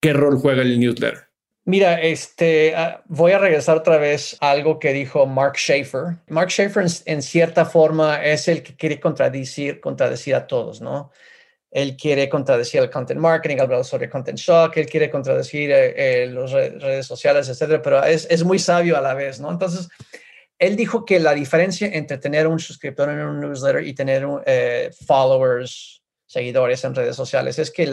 ¿Qué rol juega el newsletter? Mira, este, ah, voy a regresar otra vez a algo que dijo Mark Schaefer. Mark Schaefer en, cierta forma es el que quiere contradecir, contradecir a todos, ¿no? él quiere contradecir el content marketing, hablado sobre content shock, él quiere contradecir eh, eh, las redes sociales, etcétera, pero es, es, muy sabio a la vez, ¿no? Entonces, él dijo que la diferencia entre tener un suscriptor en un newsletter y tener eh, followers, seguidores en redes sociales, es que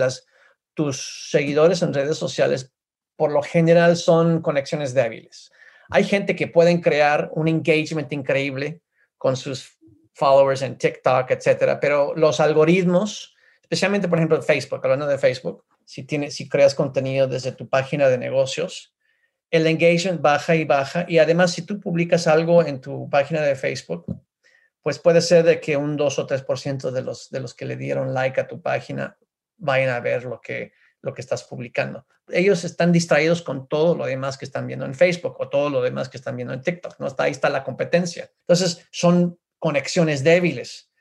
tus seguidores en redes sociales por lo general son conexiones débiles. Hay gente que pueden crear un engagement increíble con sus followers en TikTok, etcétera, pero los algoritmos especialmente por ejemplo Facebook, hablando de Facebook, si, tienes, si creas contenido desde tu página de negocios, el engagement baja y baja y además si tú publicas algo en tu página de Facebook, pues puede ser de que un 2 o 3% de los, de los que le dieron like a tu página vayan a ver lo que, lo que estás publicando. Ellos están distraídos con todo lo demás que están viendo en Facebook o todo lo demás que están viendo en TikTok. ¿no? Ahí está la competencia. Entonces, son conexiones débiles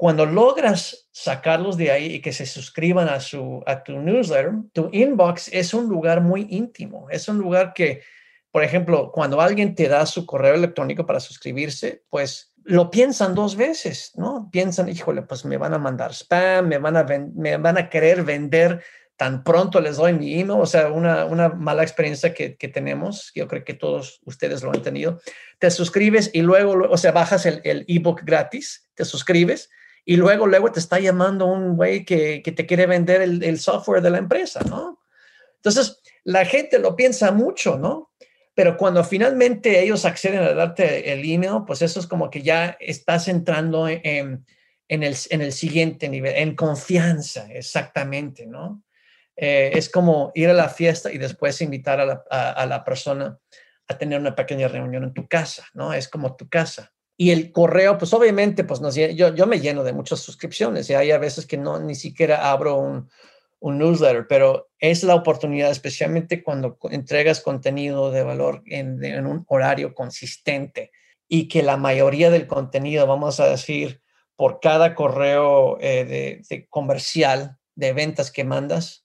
cuando logras sacarlos de ahí y que se suscriban a, su, a tu newsletter, tu inbox es un lugar muy íntimo. Es un lugar que, por ejemplo, cuando alguien te da su correo electrónico para suscribirse, pues lo piensan dos veces, ¿no? Piensan, híjole, pues me van a mandar spam, me van a, me van a querer vender tan pronto les doy mi email, o sea, una, una mala experiencia que, que, tenemos, yo creo que todos ustedes lo han tenido, te suscribes y luego, o sea, bajas el, el ebook gratis, te suscribes y luego, luego te está llamando un güey que, que te quiere vender el, el, software de la empresa, ¿no? Entonces, la gente lo piensa mucho, ¿no? Pero cuando finalmente ellos acceden a darte el email, pues eso es como que ya estás entrando en, en, el, en el siguiente nivel, en confianza, exactamente, ¿no? Eh, es como ir a la fiesta y después invitar a la, a la persona a tener una pequeña reunión en tu casa, ¿no? Es como tu casa. Y el correo, pues obviamente, pues nos, yo, yo me lleno de muchas suscripciones y hay a veces que no ni siquiera abro un, un newsletter, pero es la oportunidad, especialmente cuando entregas contenido de valor en, en, un horario consistente y que la mayoría del contenido, vamos a decir, por cada correo eh, de, comercial de ventas que mandas,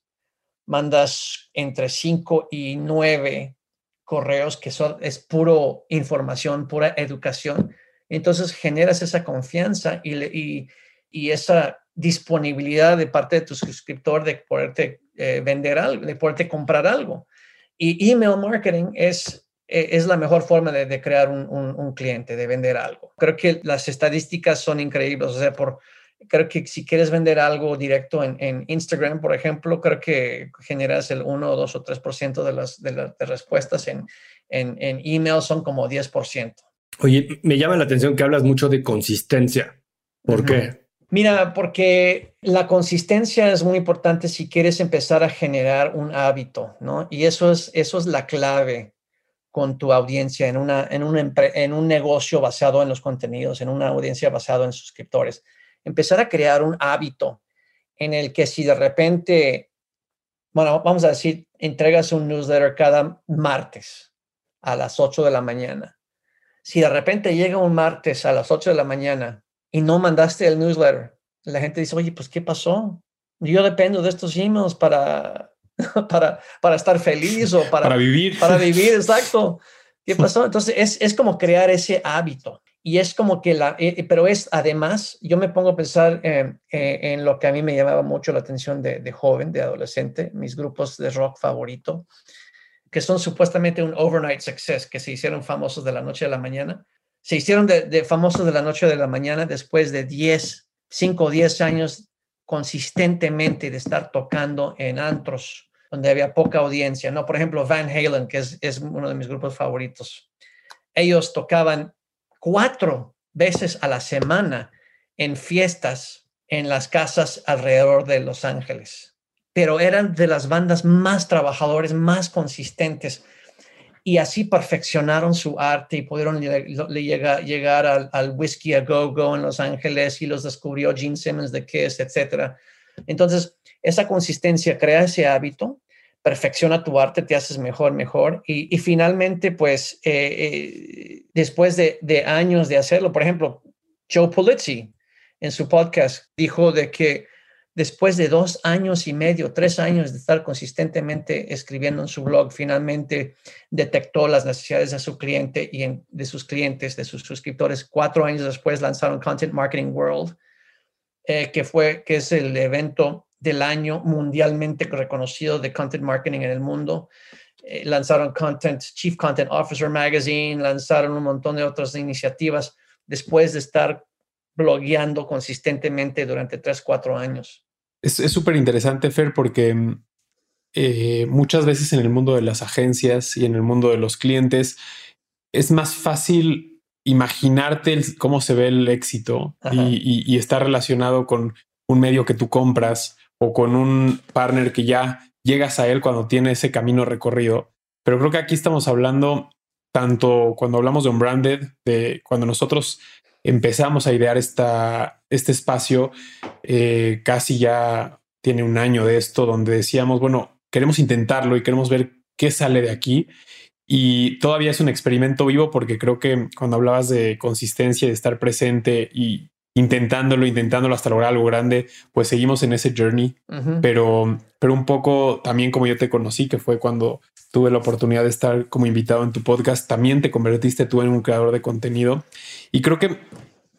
mandas entre 5 y 9 correos que son, es puro información, pura educación entonces generas esa confianza y, y, esa disponibilidad de parte de tu suscriptor de poderte eh, vender algo, de poderte comprar algo. Y email marketing es, e, es la mejor forma de, crear un, un, cliente, de vender algo. Creo que las estadísticas son increíbles. O sea, por, creo que si quieres vender algo directo en, en, Instagram, por ejemplo, creo que generas el 1, 2 o 3% de las, de las de respuestas en, en, en email son como 10%. Oye, me llama la atención que hablas mucho de consistencia. ¿Por qué? Mira, porque la consistencia es muy importante si quieres empezar a generar un hábito, ¿no? Y eso es, eso es la clave con tu audiencia en, una, en, un, en un negocio basado en los contenidos, en una audiencia basada en suscriptores. Empezar a crear un hábito en el que si de repente, bueno, vamos a decir, entregas un newsletter cada martes a las 8 de la mañana si de repente llega un martes a las 8 de la mañana y no mandaste el newsletter, la gente dice, oye, pues, ¿qué pasó? Yo dependo de estos emails para, para, para estar feliz o para, para vivir. Para vivir, exacto. ¿Qué pasó? Entonces, es, es como crear ese hábito. Y es como que la, eh, pero es además, yo me pongo a pensar eh, eh, en lo que a mí me llamaba mucho la atención de, de joven, de adolescente, mis grupos de rock favorito que son supuestamente un overnight success, que se hicieron famosos de la noche a la mañana. Se hicieron de, famosos de la noche a la mañana después de 10, 5 o 10 años consistentemente de estar tocando en antros donde había poca audiencia, ¿no? Por ejemplo, Van Halen, que es, es uno de mis grupos favoritos. Ellos tocaban cuatro veces a la semana en fiestas en las casas alrededor de Los Ángeles pero eran de las bandas más trabajadores, más consistentes. Y así perfeccionaron su arte y pudieron llegar, al, Whiskey a Go Go en Los Ángeles y los descubrió Gene Simmons de Kiss, etc. Entonces, esa consistencia crea ese hábito, perfecciona tu arte, te haces mejor, mejor. Y, finalmente, pues, eh, eh, después de, de años de hacerlo, por ejemplo, Joe Pulizzi en su podcast dijo de que después de dos años y medio, tres años de estar consistentemente escribiendo en su blog, finalmente detectó las necesidades de su cliente y de sus clientes, de sus suscriptores. Cuatro años después lanzaron Content Marketing World eh, que fue, que es el evento del año mundialmente reconocido de content marketing en el mundo. Eh, lanzaron Content, Chief Content Officer Magazine, lanzaron un montón de otras iniciativas después de estar blogueando consistentemente durante 3, 4 años. Es súper interesante, Fer, porque eh, muchas veces en el mundo de las agencias y en el mundo de los clientes es más fácil imaginarte cómo se ve el éxito y, y, estar relacionado con un medio que tú compras o con un partner que ya llegas a él cuando tiene ese camino recorrido. Pero creo que aquí estamos hablando tanto cuando hablamos de Unbranded, de cuando nosotros empezamos a idear esta, este espacio, eh, casi ya tiene un año de esto, donde decíamos, bueno, queremos intentarlo y queremos ver qué sale de aquí. Y todavía es un experimento vivo porque creo que cuando hablabas de consistencia, de estar presente y intentándolo, intentándolo hasta lograr algo grande, pues seguimos en ese journey. pero, pero un poco también como yo te conocí, que fue cuando tuve la oportunidad de estar como invitado en tu podcast, también te convertiste tú en un creador de contenido. Y creo que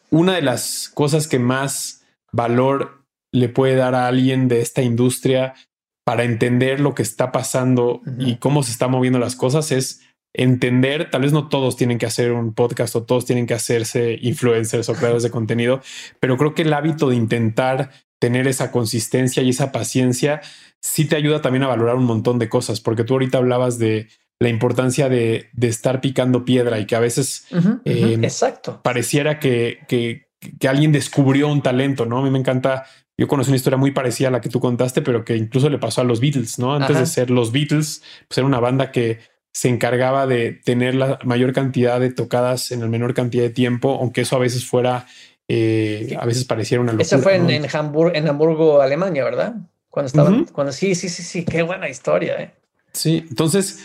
una de las cosas que más valor le puede dar a alguien de esta industria para entender lo que está pasando y cómo se están moviendo las cosas es entender, tal vez no todos tienen que hacer un podcast o todos tienen que hacerse influencers o creadores de contenido, pero creo que el hábito de intentar tener esa consistencia y esa paciencia sí te ayuda también a valorar un montón de cosas, porque tú ahorita hablabas de la importancia de, estar picando piedra y que a veces em, Exacto. pareciera que, que, que, alguien descubrió un talento, ¿no? A mí me encanta, yo conocí una historia muy parecida a la que tú contaste, pero que incluso le pasó a los Beatles, ¿no? Antes de ser los Beatles, pues era una banda que se encargaba de tener la mayor cantidad de tocadas en la menor cantidad de tiempo, aunque eso a veces fuera, eh, a veces pareciera una locura. Eso fue en, en, en Hamburgo, Alemania, ¿verdad? Cuando estaban, cuando sí, sí, sí, sí, qué buena historia. ¿eh? Sí, entonces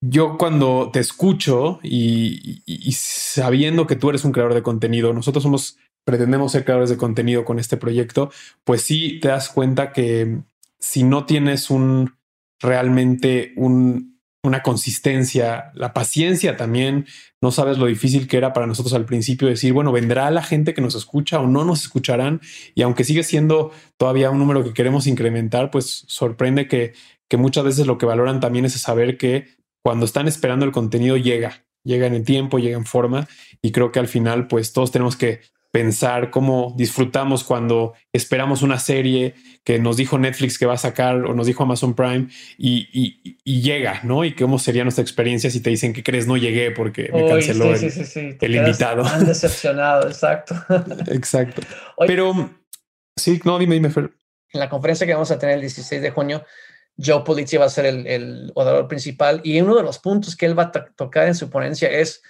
yo cuando te escucho y, sabiendo que tú eres un creador de contenido, nosotros somos, pretendemos ser creadores de contenido con este proyecto, pues sí te das cuenta que si no tienes un realmente un, una consistencia, la paciencia también. No sabes lo difícil que era para nosotros al principio decir, bueno, vendrá la gente que nos escucha o no nos escucharán. Y aunque sigue siendo todavía un número que queremos incrementar, pues sorprende que, que muchas veces lo que valoran también es saber que cuando están esperando el contenido llega, llega en el tiempo, llega en forma. Y creo que al final, pues todos tenemos que pensar cómo disfrutamos cuando esperamos una serie que nos dijo Netflix que va a sacar o nos dijo Amazon Prime y, llega, ¿no? Y cómo sería nuestra experiencia si te dicen que crees no llegué porque me canceló el, invitado. Han decepcionado, exacto. exacto. Pero sí, no, dime, dime, Fer. En la conferencia que vamos a tener el 16 de junio, Joe Pulizzi va a ser el, el orador principal y uno de los puntos que él va a tocar en su ponencia es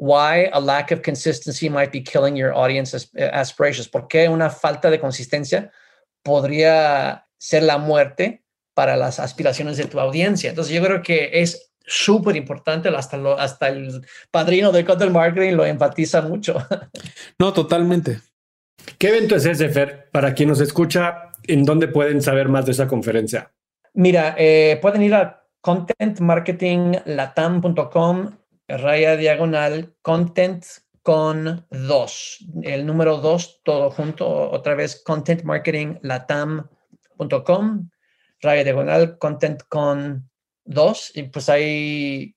why a lack of consistency might be killing your audience aspirations. ¿Por qué una falta de consistencia podría ser la muerte para las aspiraciones de tu audiencia? Entonces yo creo que es súper importante, hasta, hasta el padrino del content marketing lo enfatiza mucho. No, totalmente. ¿Qué evento es ese, Fer? Para quien nos escucha, ¿en dónde pueden saber más de esa conferencia? Mira, eh, pueden ir a contentmarketinglatam.com raya diagonal content con dos, el número dos, todo junto, otra vez contentmarketinglatam.com, raya diagonal content con dos, y pues ahí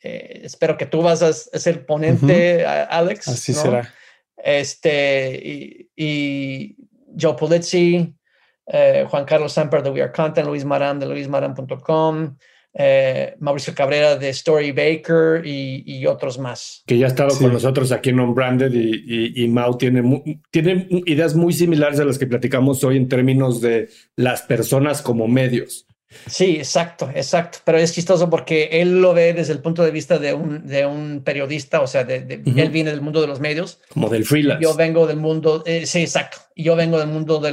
eh, espero que tú vas a ser ponente, Alex. Así será. Este, y, y Joe Pulizzi, eh, Juan Carlos Samper de We Are Content, Luis Maran de luismaran.com, eh, Mauricio Cabrera de Story Baker y, otros más. Que ya ha estado con nosotros aquí en On-Branded y, Mau tiene, tiene ideas muy similares a las que platicamos hoy en términos de las personas como medios. Sí, exacto, exacto. Pero es chistoso porque él lo ve desde el punto de vista de un, de un periodista, o sea, de, él viene del mundo de los medios. Como del freelance. Yo vengo del mundo, eh, sí, exacto. Yo vengo del mundo de,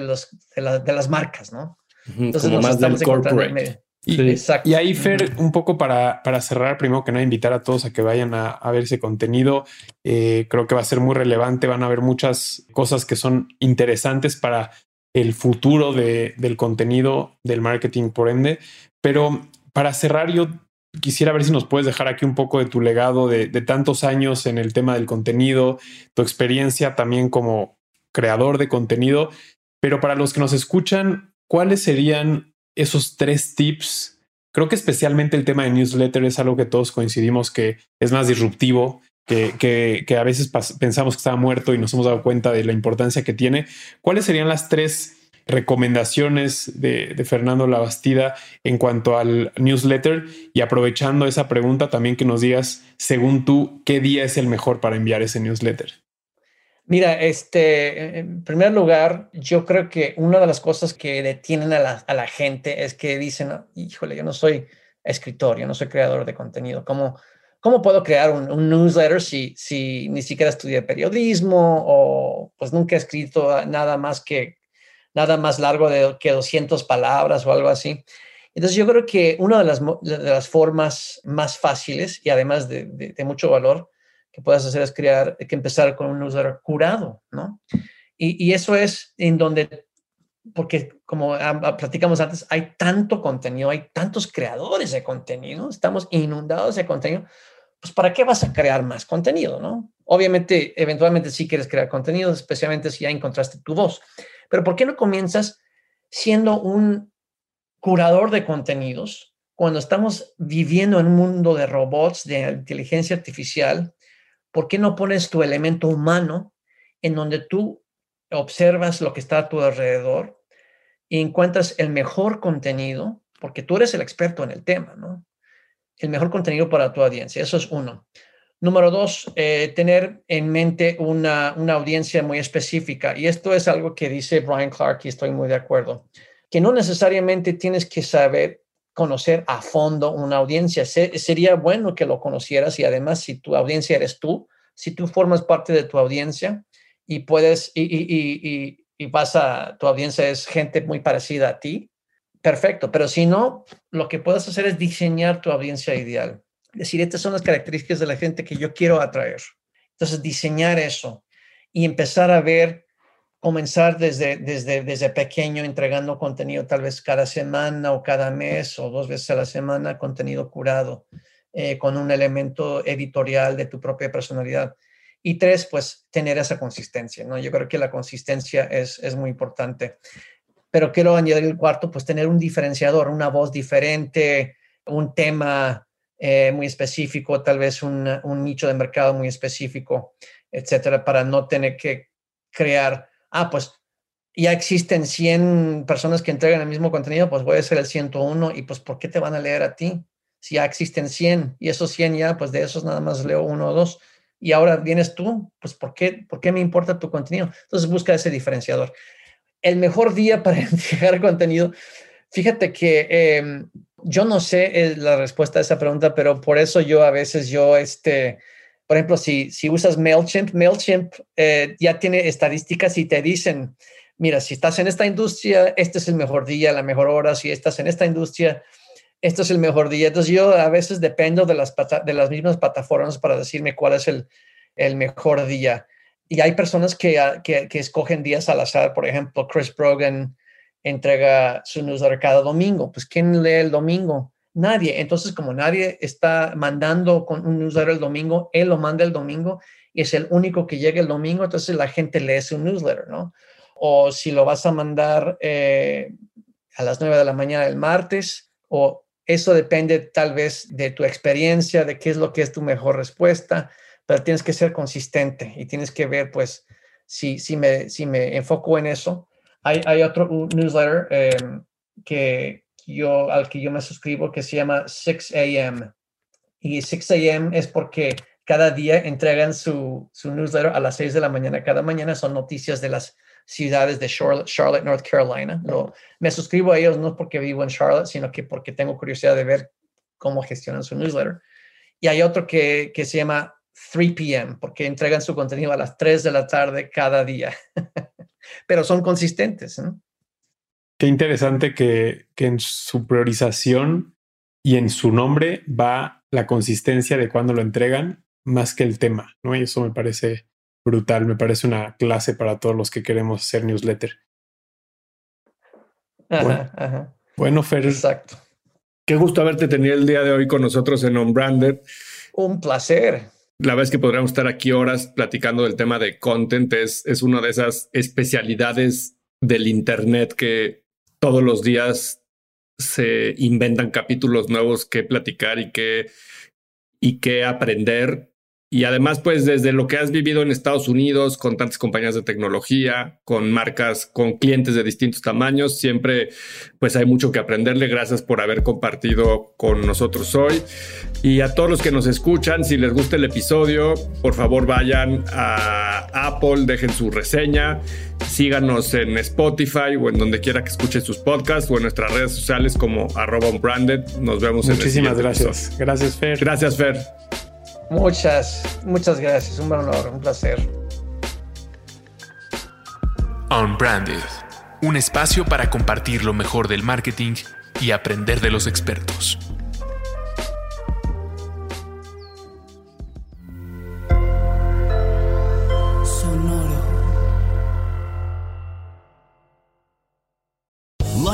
los, de, las marcas, ¿no? Entonces, Como más del corporate. Y, ahí, Fer, un poco para, para cerrar, primero que nada, invitar a todos a que vayan a, ver ese contenido. Eh, creo que va a ser muy relevante. Van a haber muchas cosas que son interesantes para el futuro de, del contenido, del marketing, por ende. Pero para cerrar, yo quisiera ver si nos puedes dejar aquí un poco de tu legado de, de tantos años en el tema del contenido, tu experiencia también como creador de contenido, pero para los que nos escuchan, ¿cuáles serían esos tres tips? Creo que especialmente el tema de newsletter es algo que todos coincidimos que es más disruptivo, que, que, a veces pensamos que estaba muerto y nos hemos dado cuenta de la importancia que tiene. ¿Cuáles serían las tres recomendaciones de, de, Fernando Labastida en cuanto al newsletter? Y aprovechando esa pregunta, también que nos digas, según tú, ¿qué día es el mejor para enviar ese newsletter? Mira, este, en primer lugar, yo creo que una de las cosas que detienen a la, a la gente es que dicen, híjole, yo no soy escritor, yo no soy creador de contenido. ¿Cómo, cómo puedo crear un, newsletter si, si ni siquiera estudié periodismo o pues nunca he escrito nada más que nada más largo de que 200 palabras o algo así? Entonces yo creo que una de las, de las formas más fáciles y además de, de, de mucho valor que puedas hacer es crear, que empezar con un newsletter curado, ¿no? Y, y eso es en donde, porque como platicamos antes, hay tanto contenido, hay tantos creadores de contenido, estamos inundados de contenido, pues ¿para qué vas a crear más contenido, no? Obviamente, eventualmente sí quieres crear contenido, especialmente si ya encontraste tu voz, pero ¿por qué no comienzas siendo un curador de contenidos cuando estamos viviendo en un mundo de robots, de inteligencia artificial, ¿por qué no pones tu elemento humano en donde tú observas lo que está a tu alrededor y encuentras el mejor contenido, porque tú eres el experto en el tema, ¿no? El mejor contenido para tu audiencia, eso es uno. Número dos, eh, tener en mente una, una audiencia muy específica. Y esto es algo que dice Brian Clark y estoy muy de acuerdo, que no necesariamente tienes que saber conocer a fondo una audiencia. sería bueno que lo conocieras y además si tu audiencia eres tú, si tú formas parte de tu audiencia y puedes y, y, y, vas a tu audiencia es gente muy parecida a ti, perfecto. Pero si no, lo que puedes hacer es diseñar tu audiencia ideal. Decir, estas son las características de la gente que yo quiero atraer. Entonces, diseñar eso y empezar a ver comenzar desde, desde, desde pequeño entregando contenido tal vez cada semana o cada mes o dos veces a la semana, contenido curado eh, con un elemento editorial de tu propia personalidad. Y tres, pues tener esa consistencia, ¿no? Yo creo que la consistencia es, es muy importante. Pero quiero añadir el cuarto, pues tener un diferenciador, una voz diferente, un tema eh, muy específico, tal vez un, un nicho de mercado muy específico, etcétera, para no tener que crear ah, pues ya existen 100 personas que entregan el mismo contenido, pues voy a ser el 101 y pues ¿por qué te van a leer a ti? Si ya existen 100 y esos 100 ya, pues de esos nada más leo uno o dos y ahora vienes tú, pues ¿por qué, ¿por qué me importa tu contenido? Entonces busca ese diferenciador. El mejor día para entregar contenido, fíjate que em, yo no sé eh, la respuesta a esa pregunta, pero por eso yo a veces yo, este, por ejemplo, si, si usas MailChimp, MailChimp eh, ya tiene estadísticas y te dicen, mira, si estás en esta industria, este es el mejor día, la mejor hora, si estás en esta industria, este es el mejor día. Entonces yo a veces dependo de las, de las mismas plataformas para decirme cuál es el, el mejor día. Y hay personas que, que, que, escogen días al azar. Por ejemplo, Chris Brogan entrega su newsletter cada domingo. Pues, ¿quién lee el domingo? Nadie. Entonces, como nadie está mandando con un newsletter el domingo, él lo manda el domingo y es el único que llega el domingo, entonces la gente lee su newsletter, ¿no? O si lo vas a mandar eh, a las 9 de la mañana del martes, o eso depende tal vez de tu experiencia, de qué es lo que es tu mejor respuesta, pero tienes que ser consistente y tienes que ver, pues, si, si, me, si me enfoco en eso. Hay, hay otro newsletter eh, que, yo, al que yo me suscribo que se llama 6 a.m. Y 6 a.m. es porque cada día entregan su, su, newsletter a las 6 de la mañana. Cada mañana son noticias de las ciudades de Charlotte, North Carolina. Lo, me suscribo a ellos no porque vivo en Charlotte, sino que porque tengo curiosidad de ver cómo gestionan su newsletter. Y hay otro que, que se llama 3 p.m., porque entregan su contenido a las 3 de la tarde cada día. Pero son consistentes. Qué interesante que, en su priorización y en su nombre va la consistencia de cuando lo entregan más que el tema, ¿no? Y eso me parece brutal, me parece una clase para todos los que queremos hacer newsletter. bueno, bueno, Fer. Exacto. Qué gusto haberte tenido el día de hoy con nosotros en Unbranded. Un placer. la vez que podríamos estar aquí horas platicando del tema de content. Es, es una de esas especialidades del Internet que todos los días se inventan capítulos nuevos que platicar y que, y que aprender. Y además, pues desde lo que has vivido en Estados Unidos, con tantas compañías de tecnología, con marcas, con clientes de distintos tamaños, siempre pues hay mucho que aprenderle. Gracias por haber compartido con nosotros hoy. Y a todos los que nos escuchan, si les gusta el episodio, por favor vayan a Apple, dejen su reseña, síganos en Spotify o en donde quiera que escuchen sus podcasts o en nuestras redes sociales como arroba unbranded. Nos vemos en el Muchísimas siguiente gracias. episodio. Gracias, Fer. Gracias, Fer. Muchas, muchas gracias. Un honor, un placer. Unbranded, un espacio para compartir lo mejor del marketing y aprender de los expertos.